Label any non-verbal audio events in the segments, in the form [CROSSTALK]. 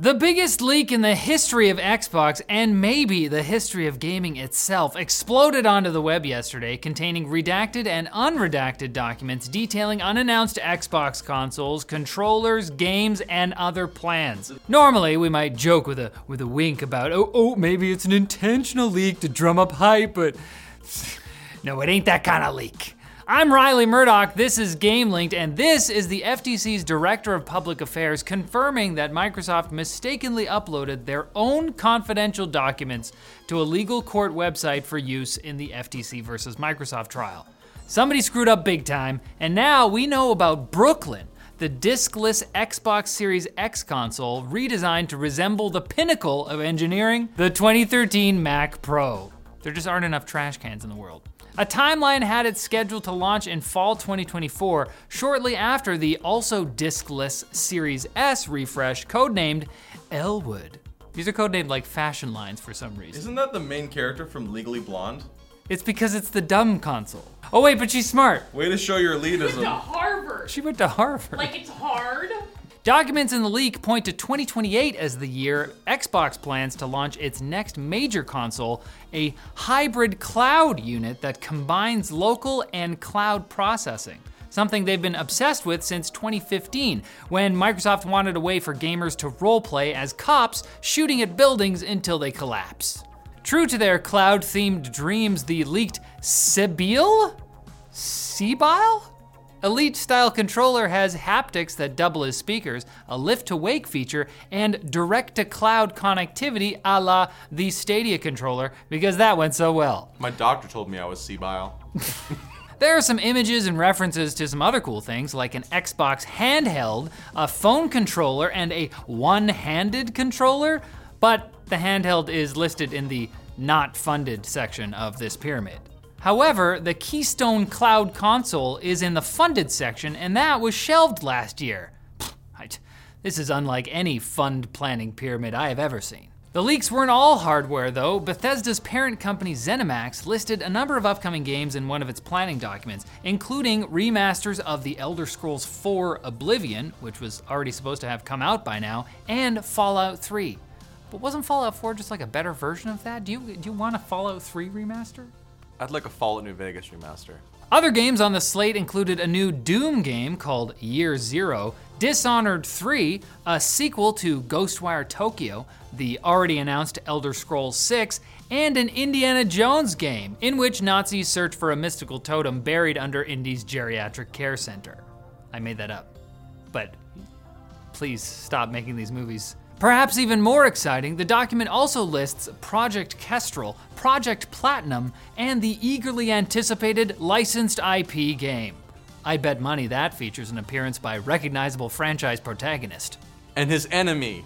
The biggest leak in the history of Xbox and maybe the history of gaming itself exploded onto the web yesterday, containing redacted and unredacted documents detailing unannounced Xbox consoles, controllers, games, and other plans. Normally, we might joke with a with a wink about, "Oh, oh, maybe it's an intentional leak to drum up hype," but [LAUGHS] no, it ain't that kind of leak. I'm Riley Murdoch, this is GameLinked, and this is the FTC's Director of Public Affairs confirming that Microsoft mistakenly uploaded their own confidential documents to a legal court website for use in the FTC versus Microsoft trial. Somebody screwed up big time, and now we know about Brooklyn, the diskless Xbox Series X console redesigned to resemble the pinnacle of engineering, the 2013 Mac Pro. There just aren't enough trash cans in the world. A timeline had it scheduled to launch in fall 2024, shortly after the also diskless Series S refresh, codenamed Elwood. These are codenamed like fashion lines for some reason. Isn't that the main character from Legally Blonde? It's because it's the dumb console. Oh, wait, but she's smart. Way to show your elitism. She Went to. Harvard. She went to Harvard. Like it's hard. Documents in the leak point to 2028 as the year Xbox plans to launch its next major console, a hybrid cloud unit that combines local and cloud processing. Something they've been obsessed with since 2015, when Microsoft wanted a way for gamers to roleplay as cops shooting at buildings until they collapse. True to their cloud themed dreams, the leaked Sibyl? Sebile? Elite style controller has haptics that double as speakers, a lift to wake feature, and direct to cloud connectivity a la the Stadia controller because that went so well. My doctor told me I was sebile. [LAUGHS] There are some images and references to some other cool things like an Xbox handheld, a phone controller, and a one handed controller, but the handheld is listed in the not funded section of this pyramid. However, the Keystone Cloud console is in the funded section, and that was shelved last year. This is unlike any fund planning pyramid I have ever seen. The leaks weren't all hardware, though. Bethesda's parent company ZeniMax listed a number of upcoming games in one of its planning documents, including remasters of The Elder Scrolls IV Oblivion, which was already supposed to have come out by now, and Fallout 3. But wasn't Fallout 4 just like a better version of that? Do you do you want a Fallout 3 remaster? I'd like a Fallout New Vegas remaster. Other games on the slate included a new Doom game called Year Zero, Dishonored 3, a sequel to Ghostwire Tokyo, the already announced Elder Scrolls 6, and an Indiana Jones game in which Nazis search for a mystical totem buried under Indy's geriatric care center. I made that up. But please stop making these movies. Perhaps even more exciting, the document also lists Project Kestrel, Project Platinum, and the eagerly anticipated licensed IP game. I bet money that features an appearance by recognizable franchise protagonist. And his enemy.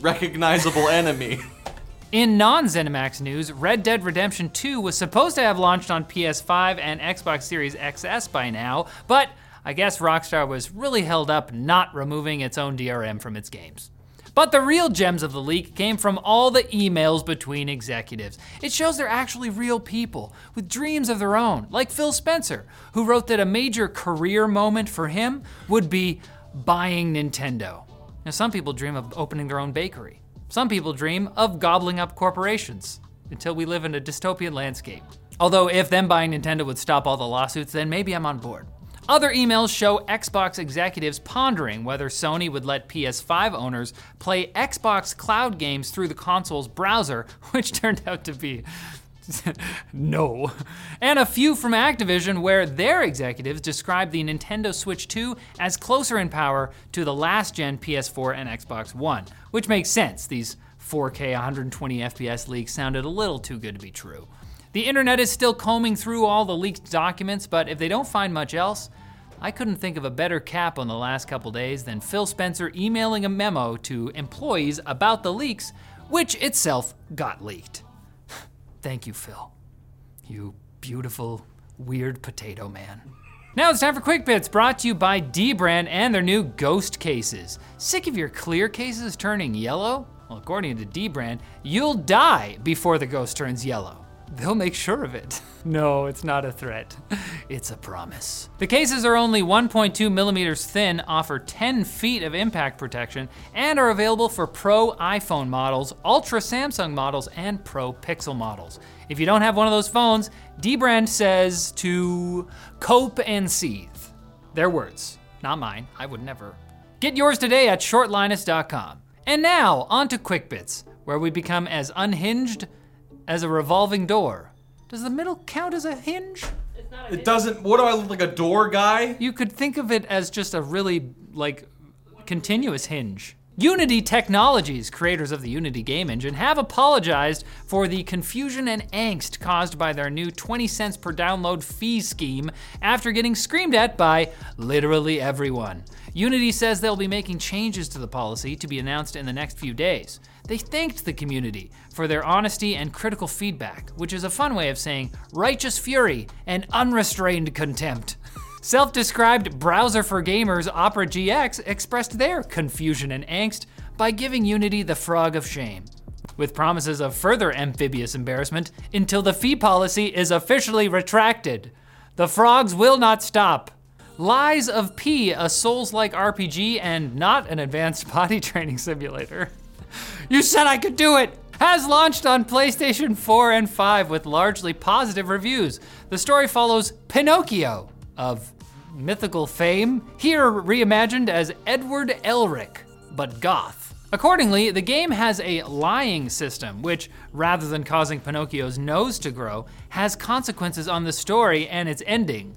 Recognizable enemy. [LAUGHS] In non ZeniMax news, Red Dead Redemption 2 was supposed to have launched on PS5 and Xbox Series XS by now, but I guess Rockstar was really held up not removing its own DRM from its games. But the real gems of the leak came from all the emails between executives. It shows they're actually real people with dreams of their own, like Phil Spencer, who wrote that a major career moment for him would be buying Nintendo. Now, some people dream of opening their own bakery. Some people dream of gobbling up corporations until we live in a dystopian landscape. Although, if them buying Nintendo would stop all the lawsuits, then maybe I'm on board. Other emails show Xbox executives pondering whether Sony would let PS5 owners play Xbox cloud games through the console's browser, [LAUGHS] which turned out to be [LAUGHS] no. And a few from Activision, where their executives described the Nintendo Switch 2 as closer in power to the last gen PS4 and Xbox One, which makes sense. These 4K 120 FPS leaks sounded a little too good to be true. The internet is still combing through all the leaked documents, but if they don't find much else, I couldn't think of a better cap on the last couple days than Phil Spencer emailing a memo to employees about the leaks which itself got leaked. [SIGHS] Thank you, Phil. You beautiful, weird potato man. Now it's time for Quick Bits, brought to you by Dbrand and their new Ghost cases. Sick of your clear cases turning yellow? Well, according to Dbrand, you'll die before the ghost turns yellow. They'll make sure of it. [LAUGHS] No, it's not a threat. [LAUGHS] It's a promise. The cases are only 1.2 millimeters thin, offer 10 feet of impact protection, and are available for Pro iPhone models, Ultra Samsung models, and Pro Pixel models. If you don't have one of those phones, Dbrand says to cope and seethe. Their words, not mine. I would never. Get yours today at shortlinus.com. And now, on to Quick Bits, where we become as unhinged as a revolving door. Does the middle count as a hinge? It doesn't. What do I look like a door guy? You could think of it as just a really, like, continuous hinge. Unity Technologies, creators of the Unity game engine, have apologized for the confusion and angst caused by their new 20 cents per download fee scheme after getting screamed at by literally everyone. Unity says they'll be making changes to the policy to be announced in the next few days. They thanked the community for their honesty and critical feedback, which is a fun way of saying righteous fury and unrestrained contempt. [LAUGHS] Self described browser for gamers Opera GX expressed their confusion and angst by giving Unity the frog of shame, with promises of further amphibious embarrassment until the fee policy is officially retracted. The frogs will not stop. Lies of P, a Souls like RPG and not an advanced [LAUGHS] body training simulator. You said I could do it! Has launched on PlayStation 4 and 5 with largely positive reviews. The story follows Pinocchio of mythical fame, here reimagined as Edward Elric, but goth. Accordingly, the game has a lying system, which, rather than causing Pinocchio's nose to grow, has consequences on the story and its ending.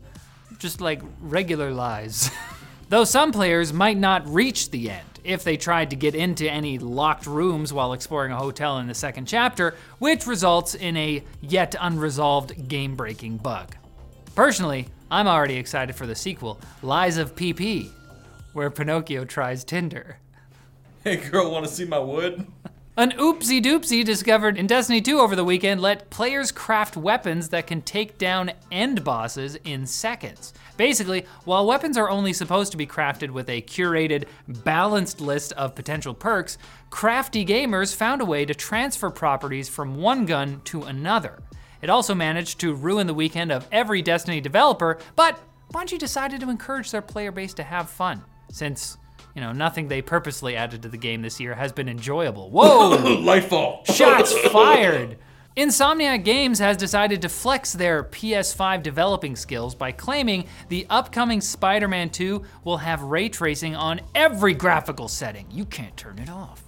Just like regular lies. [LAUGHS] Though some players might not reach the end if they tried to get into any locked rooms while exploring a hotel in the second chapter, which results in a yet unresolved game breaking bug. Personally, I'm already excited for the sequel, Lies of PP, where Pinocchio tries Tinder. Hey girl, want to see my wood? An oopsie doopsie discovered in Destiny 2 over the weekend let players craft weapons that can take down end bosses in seconds. Basically, while weapons are only supposed to be crafted with a curated, balanced list of potential perks, crafty gamers found a way to transfer properties from one gun to another. It also managed to ruin the weekend of every Destiny developer, but Bungie decided to encourage their player base to have fun, since, you know, nothing they purposely added to the game this year has been enjoyable. Whoa! [LAUGHS] Lightfall. Shots [LAUGHS] fired! Insomniac Games has decided to flex their PS5 developing skills by claiming the upcoming Spider Man 2 will have ray tracing on every graphical setting. You can't turn it off.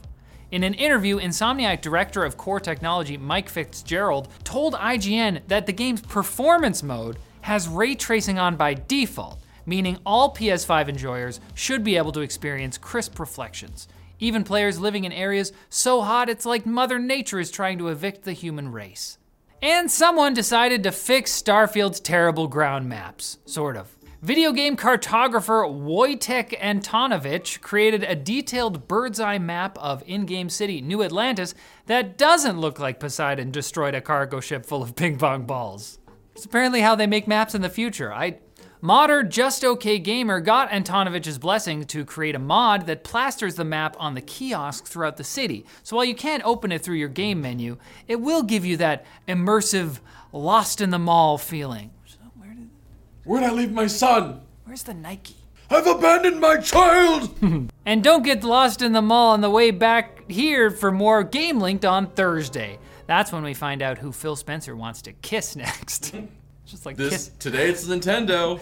In an interview, Insomniac director of core technology Mike Fitzgerald told IGN that the game's performance mode has ray tracing on by default, meaning all PS5 enjoyers should be able to experience crisp reflections. Even players living in areas so hot it's like Mother Nature is trying to evict the human race. And someone decided to fix Starfield's terrible ground maps, sort of. Video game cartographer Wojtek Antonovich created a detailed bird's eye map of in game city New Atlantis that doesn't look like Poseidon destroyed a cargo ship full of [LAUGHS] ping pong balls. It's apparently how they make maps in the future. I. Modder Just OK Gamer got Antonovich's blessing to create a mod that plasters the map on the kiosks throughout the city. So while you can't open it through your game menu, it will give you that immersive, lost in the mall feeling. Where did, Where'd I leave my son? Where's the Nike? I've abandoned my child! [LAUGHS] [LAUGHS] And don't get lost in the mall on the way back here for more Game Linked on Thursday. That's when we find out who Phil Spencer wants to kiss next. [LAUGHS] Just like this kiss. today it's Nintendo.